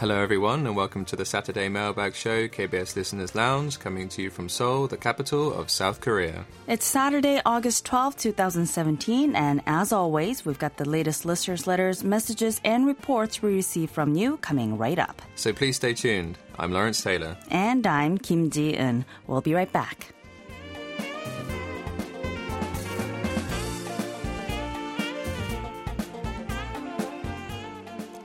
Hello, everyone, and welcome to the Saturday Mailbag Show, KBS Listeners Lounge, coming to you from Seoul, the capital of South Korea. It's Saturday, August 12, 2017, and as always, we've got the latest listeners' letters, messages, and reports we receive from you coming right up. So please stay tuned. I'm Lawrence Taylor. And I'm Kim Ji Eun. We'll be right back.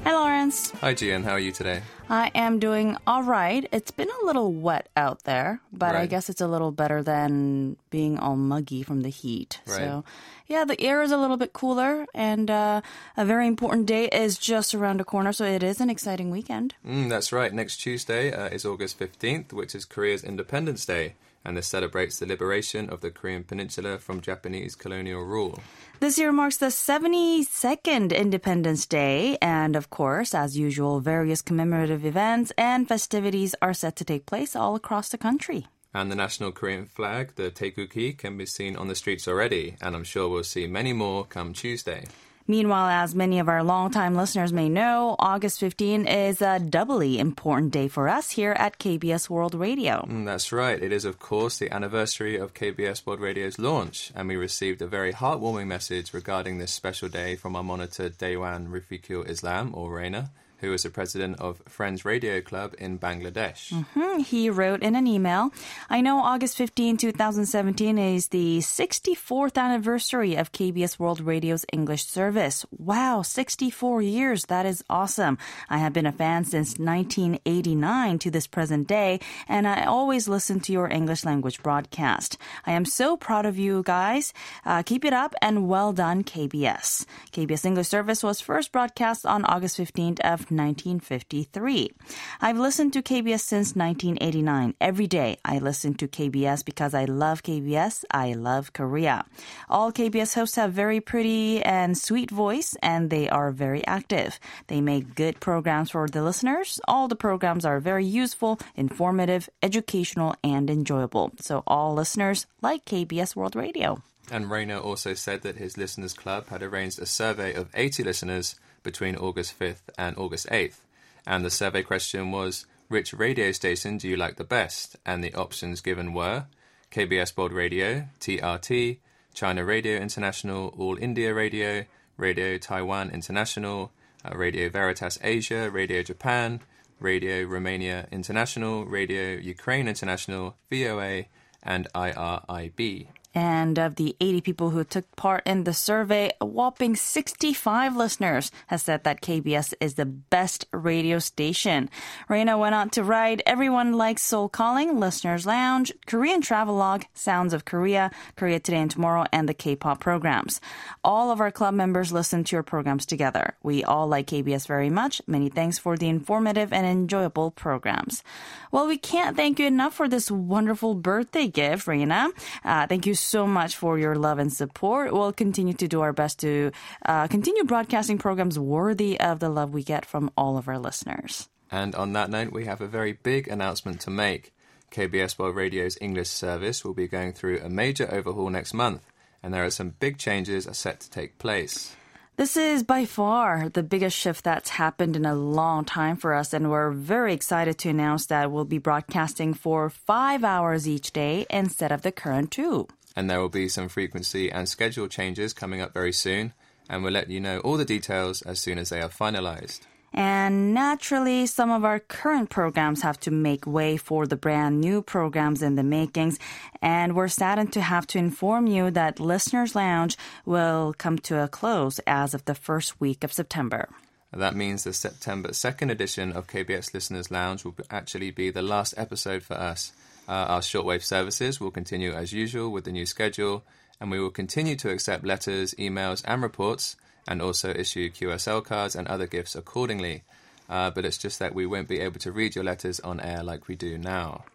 Hi, Lawrence. Hi, Gian. How are you today? I am doing all right. It's been a little wet out there, but I guess it's a little better than being all muggy from the heat. Right. So, yeah, the air is a little bit cooler, and uh, a very important day is just around the corner, so it is an exciting weekend. Mm, that's right. Next Tuesday uh, is August 15th, which is Korea's Independence Day, and this celebrates the liberation of the Korean Peninsula from Japanese colonial rule. This year marks the 72nd Independence Day, and of course, as usual, various commemorative events and festivities are set to take place all across the country. And the national Korean flag, the Taegukgi, can be seen on the streets already, and I'm sure we'll see many more come Tuesday. Meanwhile, as many of our longtime listeners may know, August 15 is a doubly important day for us here at KBS World Radio. Mm, that's right. It is, of course, the anniversary of KBS World Radio's launch, and we received a very heartwarming message regarding this special day from our monitor Dewan Rafiqul Islam, or Reina, who is the president of Friends Radio Club in Bangladesh. Hmm, He wrote in an email I know August 15, 2017 is the 64th anniversary of KBS World Radio's English service. Wow, 64 years. That is awesome. I have been a fan since 1989 to this present day, and I always listen to your English language broadcast. I am so proud of you guys. Uh, keep it up and well done, KBS. KBS English service was first broadcast on August 15th of 1953. I've listened to KBS since 1989. Every day I listen to KBS because I love KBS. I love Korea. All KBS hosts have very pretty and sweet voice and they are very active. They make good programs for the listeners. All the programs are very useful, informative, educational, and enjoyable. So all listeners like KBS World Radio. And Reina also said that his Listeners Club had arranged a survey of 80 listeners between August 5th and August 8th. And the survey question was Which radio station do you like the best? And the options given were KBS World Radio, TRT, China Radio International, All India Radio, Radio Taiwan International, uh, Radio Veritas Asia, Radio Japan, Radio Romania International, Radio Ukraine International, VOA, and IRIB. And of the 80 people who took part in the survey, a whopping 65 listeners has said that KBS is the best radio station. Reina went on to write, Everyone likes Seoul Calling, Listeners Lounge, Korean Travelogue, Sounds of Korea, Korea Today and Tomorrow, and the K-pop programs. All of our club members listen to your programs together. We all like KBS very much. Many thanks for the informative and enjoyable programs. Well, we can't thank you enough for this wonderful birthday gift, Reina. Uh, thank you much for your love and support. We'll continue to do our best to uh, continue broadcasting programs worthy of the love we get from all of our listeners. And on that note, we have a very big announcement to make. KBS World Radio's English service will be going through a major overhaul next month, and there are some big changes are set to take place. This is by far the biggest shift that's happened in a long time for us, and we're very excited to announce that we'll be broadcasting for five hours each day instead of the current two. And there will be some frequency and schedule changes coming up very soon, and we'll let you know all the details as soon as they are finalized. And naturally, some of our current programs have to make way for the brand new programs in the makings. And we're saddened to have to inform you that Listeners Lounge will come to a close as of the first week of September. That means the September 2nd edition of KBS Listeners Lounge will actually be the last episode for us. Uh, our shortwave services will continue as usual with the new schedule, and we will continue to accept letters, emails, and reports, and also issue QSL cards and other gifts accordingly. Uh, but it's just that we won't be able to read your letters on air like we do now.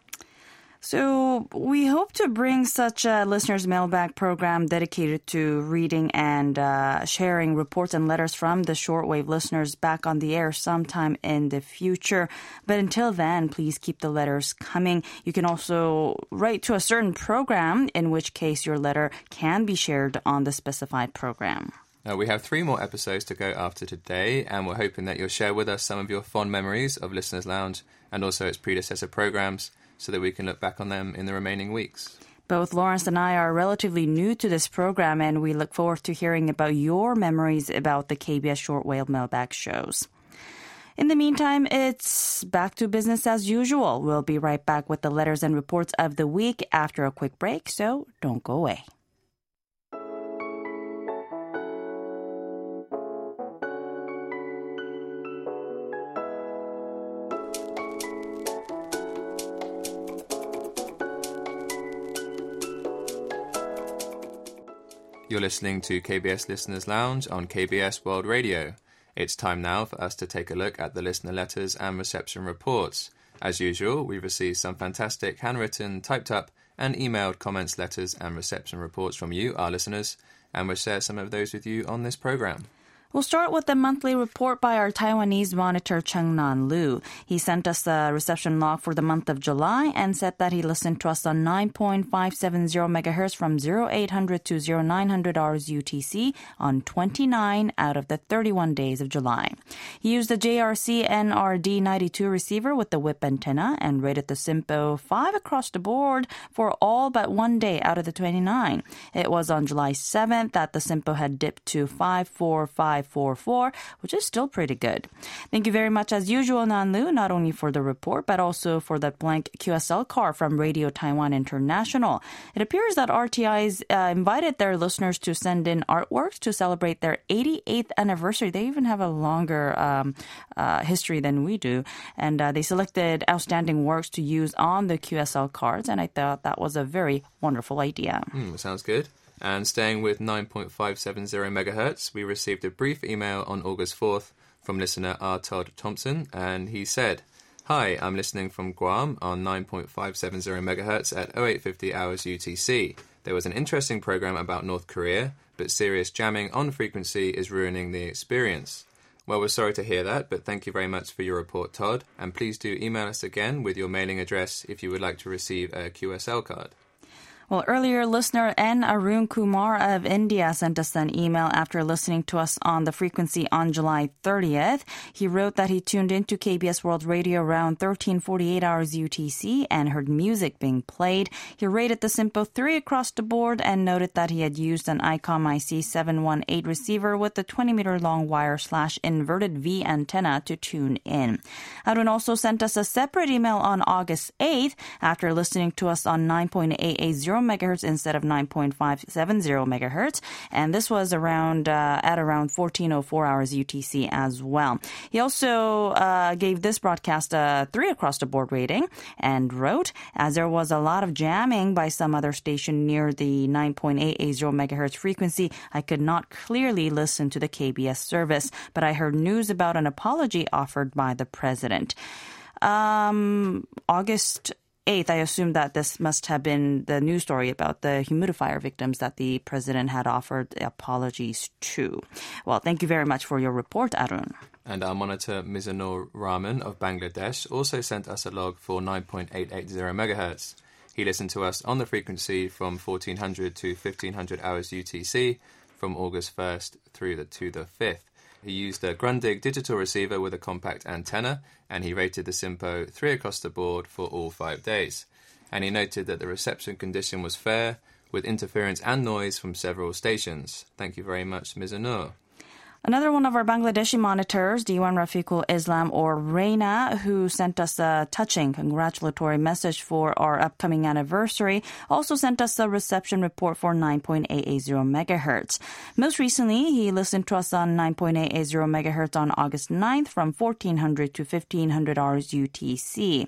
So we hope to bring such a listeners mailbag program dedicated to reading and uh, sharing reports and letters from the shortwave listeners back on the air sometime in the future. But until then, please keep the letters coming. You can also write to a certain program, in which case your letter can be shared on the specified program. Uh, we have three more episodes to go after today, and we're hoping that you'll share with us some of your fond memories of Listeners Lounge and also its predecessor programs so that we can look back on them in the remaining weeks. Both Lawrence and I are relatively new to this program, and we look forward to hearing about your memories about the KBS shortwave mailbag shows. In the meantime, it's back to business as usual. We'll be right back with the letters and reports of the week after a quick break, so don't go away. You're listening to KBS Listeners Lounge on KBS World Radio. It's time now for us to take a look at the listener letters and reception reports. As usual, we've received some fantastic handwritten, typed up, and emailed comments, letters, and reception reports from you, our listeners, and we'll share some of those with you on this program. We'll start with the monthly report by our Taiwanese monitor Chengnan Lu. He sent us a reception log for the month of July and said that he listened to us on 9.570 megahertz from 0800 to 0900 hours UTC on 29 out of the 31 days of July. He used the JRC NRD92 receiver with the whip antenna and rated the SINPO 5 across the board for all but one day out of the 29. It was on July 7th that the SINPO had dipped to 545 544, which is still pretty good. Thank you very much as usual, Nanlu, not only for the report, but also for that blank QSL card from Radio Taiwan International. It appears that RTI's uh, invited their listeners to send in artworks to celebrate their 88th anniversary. They even have a longer um, uh, history than we do. And uh, they selected outstanding works to use on the QSL cards. And I thought that was a very wonderful idea. Mm, sounds good. And staying with 9.570 megahertz, we received a brief email on August 4th from listener R. Todd Thompson, and he said, Hi, I'm listening from Guam on 9.570 megahertz at 0850 hours UTC. There was an interesting program about North Korea, but serious jamming on frequency is ruining the experience. Well, we're sorry to hear that, but thank you very much for your report, Todd. And please do email us again with your mailing address if you would like to receive a QSL card. Well, earlier listener N. Arun Kumar of India sent us an email after listening to us on the frequency on July 30th. He wrote that he tuned into KBS World Radio around 1348 hours UTC and heard music being played. He rated the SINPO 3 across the board and noted that he had used an ICOM IC 718 receiver with a 20 meter long wire slash inverted V antenna to tune in. Arun also sent us a separate email on August 8th after listening to us on 9.880 megahertz instead of 9.570 megahertz. And this was around uh, at around 1404 hours UTC as well. He also uh, gave this broadcast a three across the board rating and wrote, as there was a lot of jamming by some other station near the 9.880 megahertz frequency, I could not clearly listen to the KBS service, but I heard news about an apology offered by the president. Um, August 8th, I assume that this must have been the news story about the humidifier victims that the president had offered apologies to. Well, thank you very much for your report, Arun. And our monitor Mizanur Rahman of Bangladesh also sent us a log for 9.880 megahertz. He listened to us on the frequency from 1400 to 1500 hours UTC from August 1st through the, to the 5th. He used a Grundig digital receiver with a compact antenna, and he rated the SINPO 3 across the board for all five days. And he noted that the reception condition was fair, with interference and noise from several stations. Thank you very much, Mizanur. Another one of our Bangladeshi monitors, Diwan Rafiqul Islam or Reina, who sent us a touching congratulatory message for our upcoming anniversary, also sent us a reception report for 9.880 megahertz. Most recently, he listened to us on 9.880 megahertz on August 9th from 1400 to 1500 hours UTC.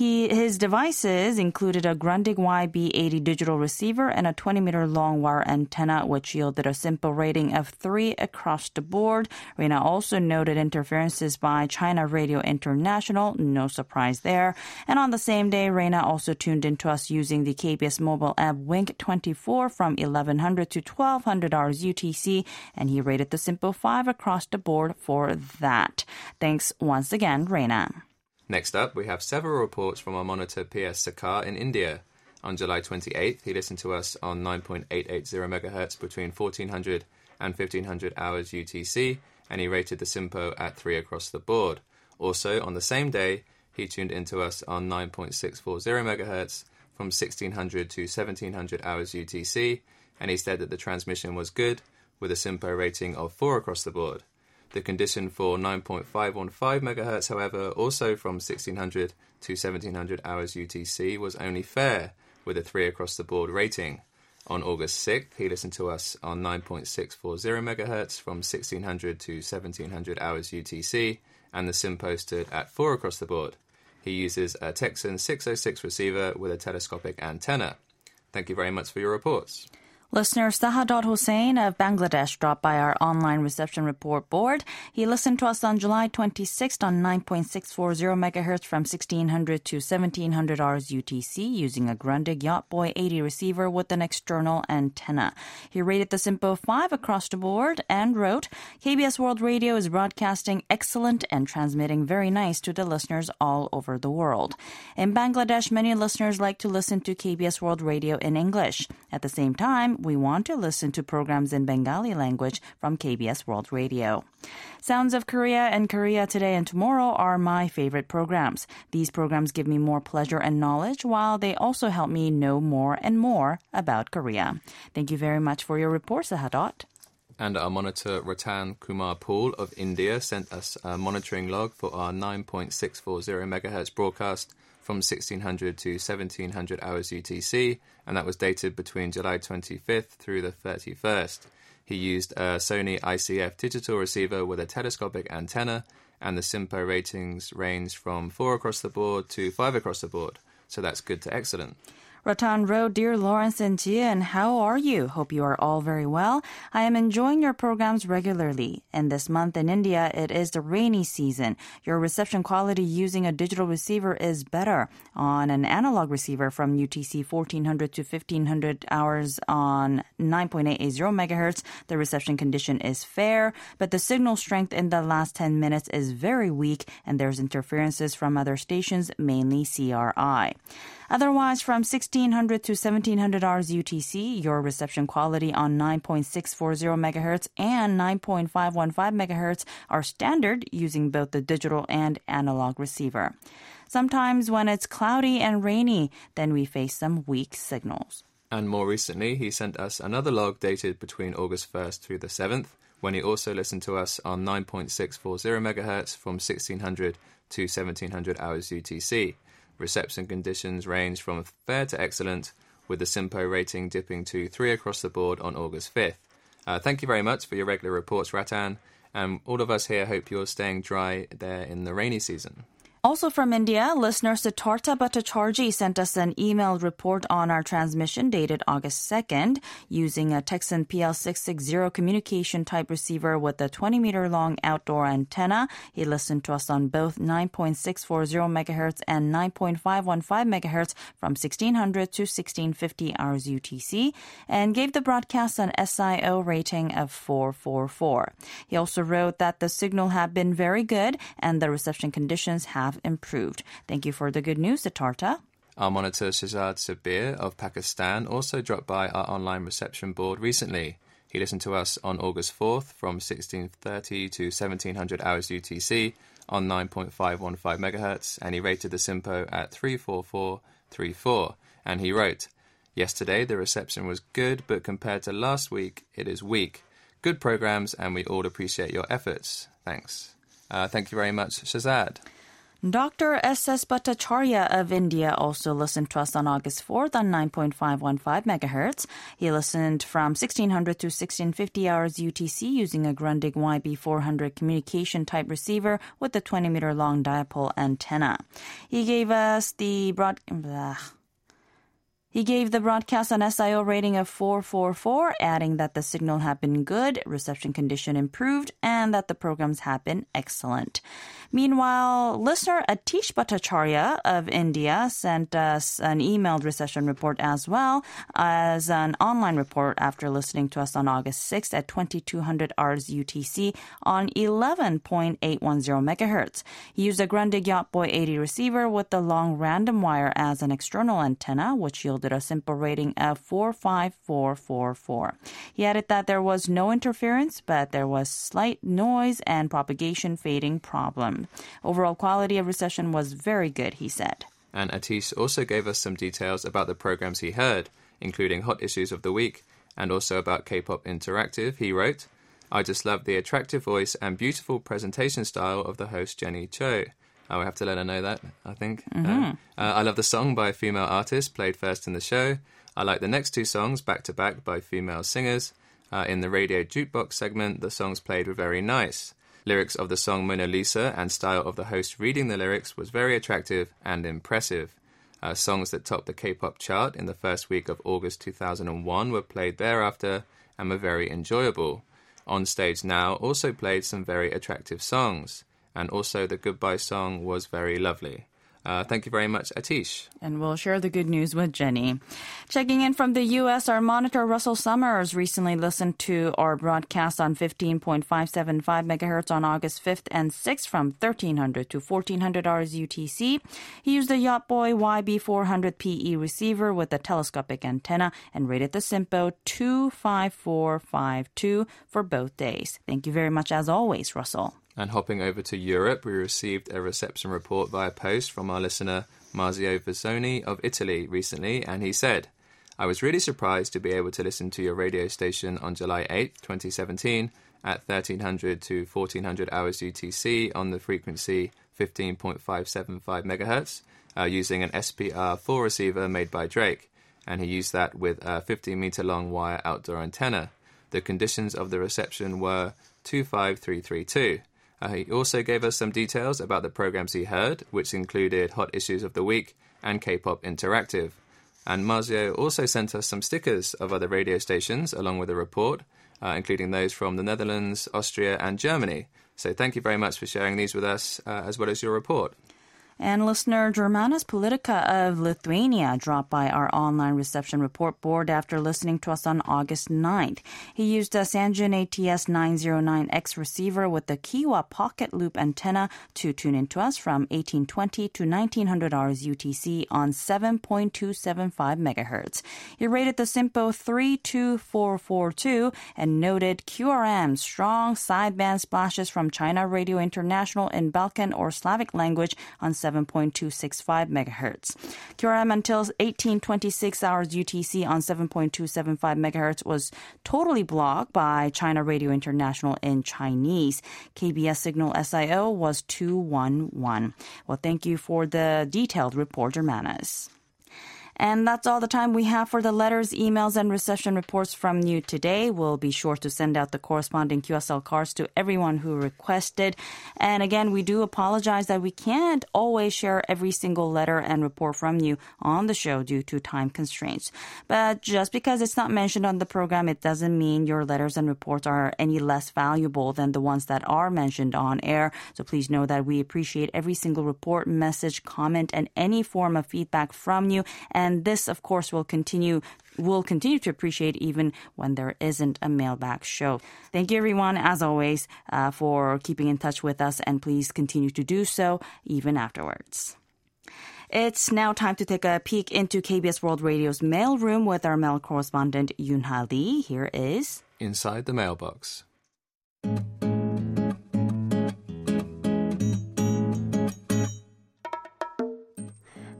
He, his devices included a Grundig YB80 digital receiver and a 20 meter long wire antenna, which yielded a SINPO rating of 3 across the board. Reina also noted interferences by China Radio International, no surprise there. And on the same day, Reina also tuned into us using the KBS mobile app Wink 24 from 1100 to 1200 hours UTC, and he rated the SINPO 5 across the board for that. Thanks once again, Reina. Next up, we have several reports from our monitor PS Sakar in India. On July 28th, he listened to us on 9.880 MHz between 1400 and 1500 hours UTC, and he rated the SINPO at 3 across the board. Also, on the same day, he tuned into us on 9.640 MHz from 1600 to 1700 hours UTC, and he said that the transmission was good with a SINPO rating of 4 across the board. The condition for 9.515 MHz, however, also from 1600 to 1700 hours UTC, was only fair with a 3 across the board rating. On August 6th, he listened to us on 9.640 MHz from 1600 to 1700 hours UTC, and the SIM posted at 4 across the board. He uses a Tecsun 606 receiver with a telescopic antenna. Thank you very much for your reports. Listener Sahadot Hussein of Bangladesh dropped by our online reception report board. He listened to us on July 26th on 9.640 MHz from 1600 to 1700 hours UTC using a Grundig Yachtboy 80 receiver with an external antenna. He rated the SINPO 5 across the board and wrote, KBS World Radio is broadcasting excellent and transmitting very nice to the listeners all over the world. In Bangladesh, many listeners like to listen to KBS World Radio in English. At the same time, we want to listen to programs in Bengali language from KBS World Radio. Sounds of Korea and Korea Today and Tomorrow are my favorite programs. These programs give me more pleasure and knowledge while they also help me know more and more about Korea. Thank you very much for your report, Sahadot. And our monitor Ratan Kumar Paul of India sent us a monitoring log for our 9.640 MHz broadcast from 1600 to 1700 hours UTC, and that was dated between July 25th through the 31st. He used a Sony ICF digital receiver with a telescopic antenna, and the SINPO ratings range from 4 across the board to 5 across the board. So that's good to excellent. Ratan wrote, Dear Lawrence and Jian, how are you? Hope you are all very well. I am enjoying your programs regularly. And this month in India, it is the rainy season. Your reception quality using a digital receiver is better. On an analog receiver from UTC 1400 to 1500 hours on 9.880 megahertz, the reception condition is fair, but the signal strength in the last 10 minutes is very weak and there's interferences from other stations, mainly CRI. Otherwise, from 1600 to 1700 hours UTC, your reception quality on 9.640 MHz and 9.515 MHz are standard using both the digital and analog receiver. Sometimes when it's cloudy and rainy, then we face some weak signals. And more recently, he sent us another log dated between August 1st through the 7th, when he also listened to us on 9.640 MHz from 1600 to 1700 hours UTC. Reception conditions range from fair to excellent, with the SINPO rating dipping to 3 across the board on August 5th. Uh, thank you very much for your regular reports, Ratan, and all of us here hope you're staying dry there in the rainy season. Also from India, listener Siddhartha Bhattacharjee sent us an emailed report on our transmission dated August 2nd using a Tecsun PL660 communication type receiver with a 20 meter long outdoor antenna. He listened to us on both 9.640 MHz and 9.515 MHz from 1600 to 1650 hours UTC and gave the broadcast an SIO rating of 444. He also wrote that the signal had been very good and the reception conditions have have improved. Thank you for the good news, Siddhartha. Our monitor Shahzad Sabir of Pakistan also dropped by our online reception board recently. He listened to us on August 4th from 1630 to 1700 hours UTC on 9.515 MHz and he rated the SINPO at 34434 and he wrote, Yesterday the reception was good but compared to last week it is weak. Good programs and we all appreciate your efforts. Thanks. Uh, thank you very much, Shahzad. Dr. S.S. Bhattacharya of India also listened to us on August 4th on 9.515 megahertz. He listened from 1600 to 1650 hours UTC using a Grundig YB400 communication type receiver with a 20 meter long dipole antenna. He gave us the broad. Blah. He gave the broadcast an SIO rating of 444, adding that the signal had been good, reception condition improved, and that the programs had been excellent. Meanwhile, listener Atish Bhattacharya of India sent us an emailed recession report as well as an online report after listening to us on August 6th at 2200 hours UTC on 11.810 megahertz. He used a Grundig Yachtboy 80 receiver with the long random wire as an external antenna, which yielded a SINPO rating of 45444. He added that there was no interference, but there was slight noise and propagation fading problem. Overall quality of reception was very good, he said. And Atish also gave us some details about the programs he heard, including hot issues of the week, and also about K-pop Interactive. He wrote, I just love the attractive voice and beautiful presentation style of the host Jenny Cho. I will have to let her know that, I think. Uh, uh, I love the song by a female artist played first in the show. I like the next two songs back to back by female singers. Uh, in the radio jukebox segment, the songs played were very nice. Lyrics of the song Mona Lisa and style of the host reading the lyrics was very attractive and impressive. Uh, songs that topped the K-pop chart in the first week of August 2001 were played thereafter and were very enjoyable. On Stage Now also played some very attractive songs, and also the goodbye song was very lovely. Uh, thank you very much, Atish. And we'll share the good news with Jenny. Checking in from the U.S., our monitor Russell Summers recently listened to our broadcast on 15.575 megahertz on August 5th and 6th from 1300 to 1400 hours UTC. He used a Yachtboy YB400 PE receiver with a telescopic antenna and rated the SINPO 25452 for both days. Thank you very much as always, Russell. And hopping over to Europe, we received a reception report via post from our listener Marzio Vizzoni of Italy recently, and he said, I was really surprised to be able to listen to your radio station on July 8, 2017, at 1300 to 1400 hours UTC on the frequency 15.575 megahertz, uh, using an SPR 4 receiver made by Drake, and he used that with a 15 meter long wire outdoor antenna. The conditions of the reception were 25332. Uh, he also gave us some details about the programs he heard, which included Hot Issues of the Week and K-pop Interactive. And Marzio also sent us some stickers of other radio stations along with a report, uh, including those from the Netherlands, Austria, and Germany. So thank you very much for sharing these with us, uh, as well as your report. And listener Germanas Politica of Lithuania dropped by our online reception report board after listening to us on August 9th. He used a Sangean ATS 909X receiver with the Kiwa pocket loop antenna to tune into us from 1820 to 1900 hours UTC on 7.275 megahertz. He rated the SINPO 32442 and noted QRM strong sideband splashes from China Radio International in Balkan or Slavic language on 7.265 megahertz. QRM until 1826 hours UTC on 7.275 megahertz was totally blocked by China Radio International in Chinese. KBS signal SIO was 211. Well, thank you for the detailed report, Germanas. And that's all the time we have for the letters, emails, and reception reports from you today. We'll be sure to send out the corresponding QSL cards to everyone who requested. And again, we do apologize that we can't always share every single letter and report from you on the show due to time constraints. But just because it's not mentioned on the program, it doesn't mean your letters and reports are any less valuable than the ones that are mentioned on air. So please know that we appreciate every single report, message, comment, and any form of feedback from you. And and this, of course, will continue will continue to appreciate even when there isn't a mailbag show. Thank you, everyone, as always, uh, for keeping in touch with us, and please continue to do so even afterwards. It's now time to take a peek into KBS World Radio's mail room with our mail correspondent Yunha Lee. Here is Inside the Mailbox.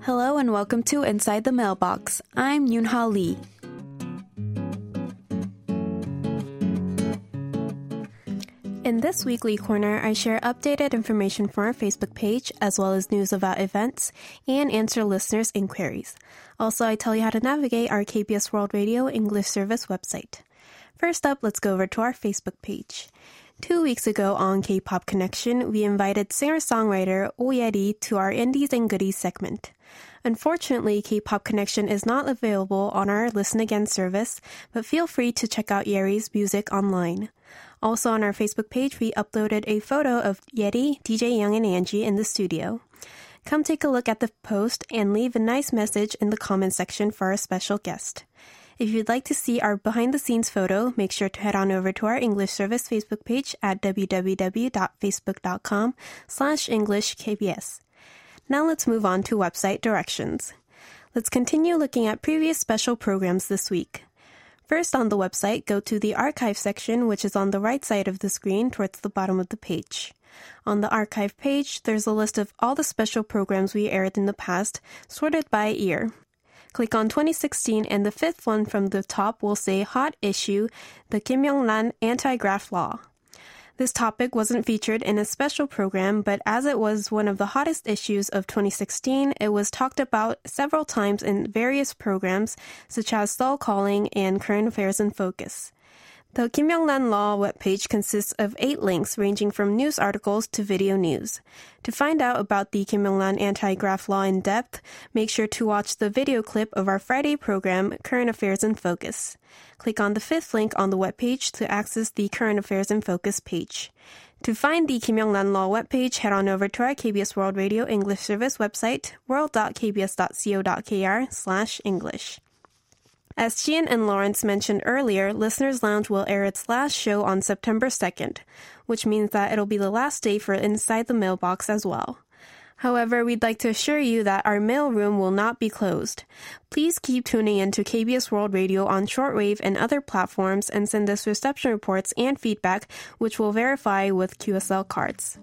Hello and welcome to Inside the Mailbox. I'm Yoonha Lee. In this weekly corner, I share updated information from our Facebook page, as well as news about events, and answer listeners' inquiries. Also, I tell you how to navigate our KBS World Radio English Service website. First up, let's go over to our Facebook page. Two weeks ago on K-Pop Connection, we invited singer-songwriter Oh Yeri to our Indies and Goodies segment. Unfortunately, K-Pop Connection is not available on our Listen Again service, but feel free to check out Yeri's music online. Also on our Facebook page, we uploaded a photo of Yeri, DJ Young, and Angie in the studio. Come take a look at the post and leave a nice message in the comment section for our special guest. If you'd like to see our behind the scenes photo, make sure to head on over to our English service Facebook page at www.facebook.com slash EnglishKBS. Now let's move on to website directions. Let's continue looking at previous special programs this week. First on the website, go to the archive section, which is on the right side of the screen towards the bottom of the page. On the archive page, there's a list of all the special programs we aired in the past, sorted by year. Click on 2016 and the fifth one from the top will say Hot Issue, the Kim Young-ran Anti-Graft Law. This topic wasn't featured in a special program, but as it was one of the hottest issues of 2016, it was talked about several times in various programs such as Seoul Calling and Current Affairs in Focus. The Kim Young-ran Law webpage consists of eight links ranging from news articles to video news. To find out about the Kim Young-ran anti-graft law in depth, make sure to watch the video clip of our Friday program, Current Affairs in Focus. Click on the fifth link on the webpage to access the Current Affairs in Focus page. To find the Kim Young-ran Law webpage, head on over to our KBS World Radio English Service website, world.kbs.co.kr slash English. As Jian and Lawrence mentioned earlier, Listeners Lounge will air its last show on September 2nd, which means that it'll be the last day for Inside the Mailbox as well. However, we'd like to assure you that our mailroom will not be closed. Please keep tuning in to KBS World Radio on shortwave and other platforms and send us reception reports and feedback, which we'll verify with QSL cards.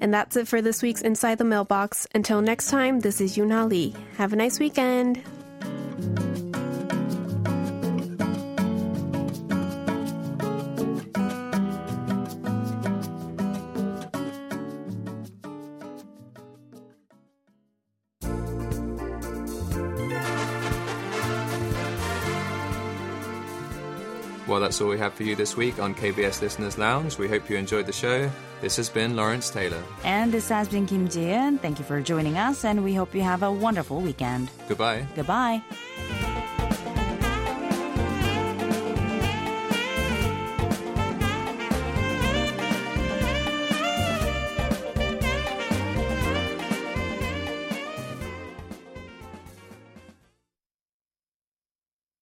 And that's it for this week's Inside the Mailbox. Until next time, this is Yuna Lee. Have a nice weekend. Well, that's all we have for you this week on KBS Listeners Lounge. We hope you enjoyed the show. This has been Lawrence Taylor. And this has been Kim Jian. Thank you for joining us, and we hope you have a wonderful weekend. Goodbye. Goodbye.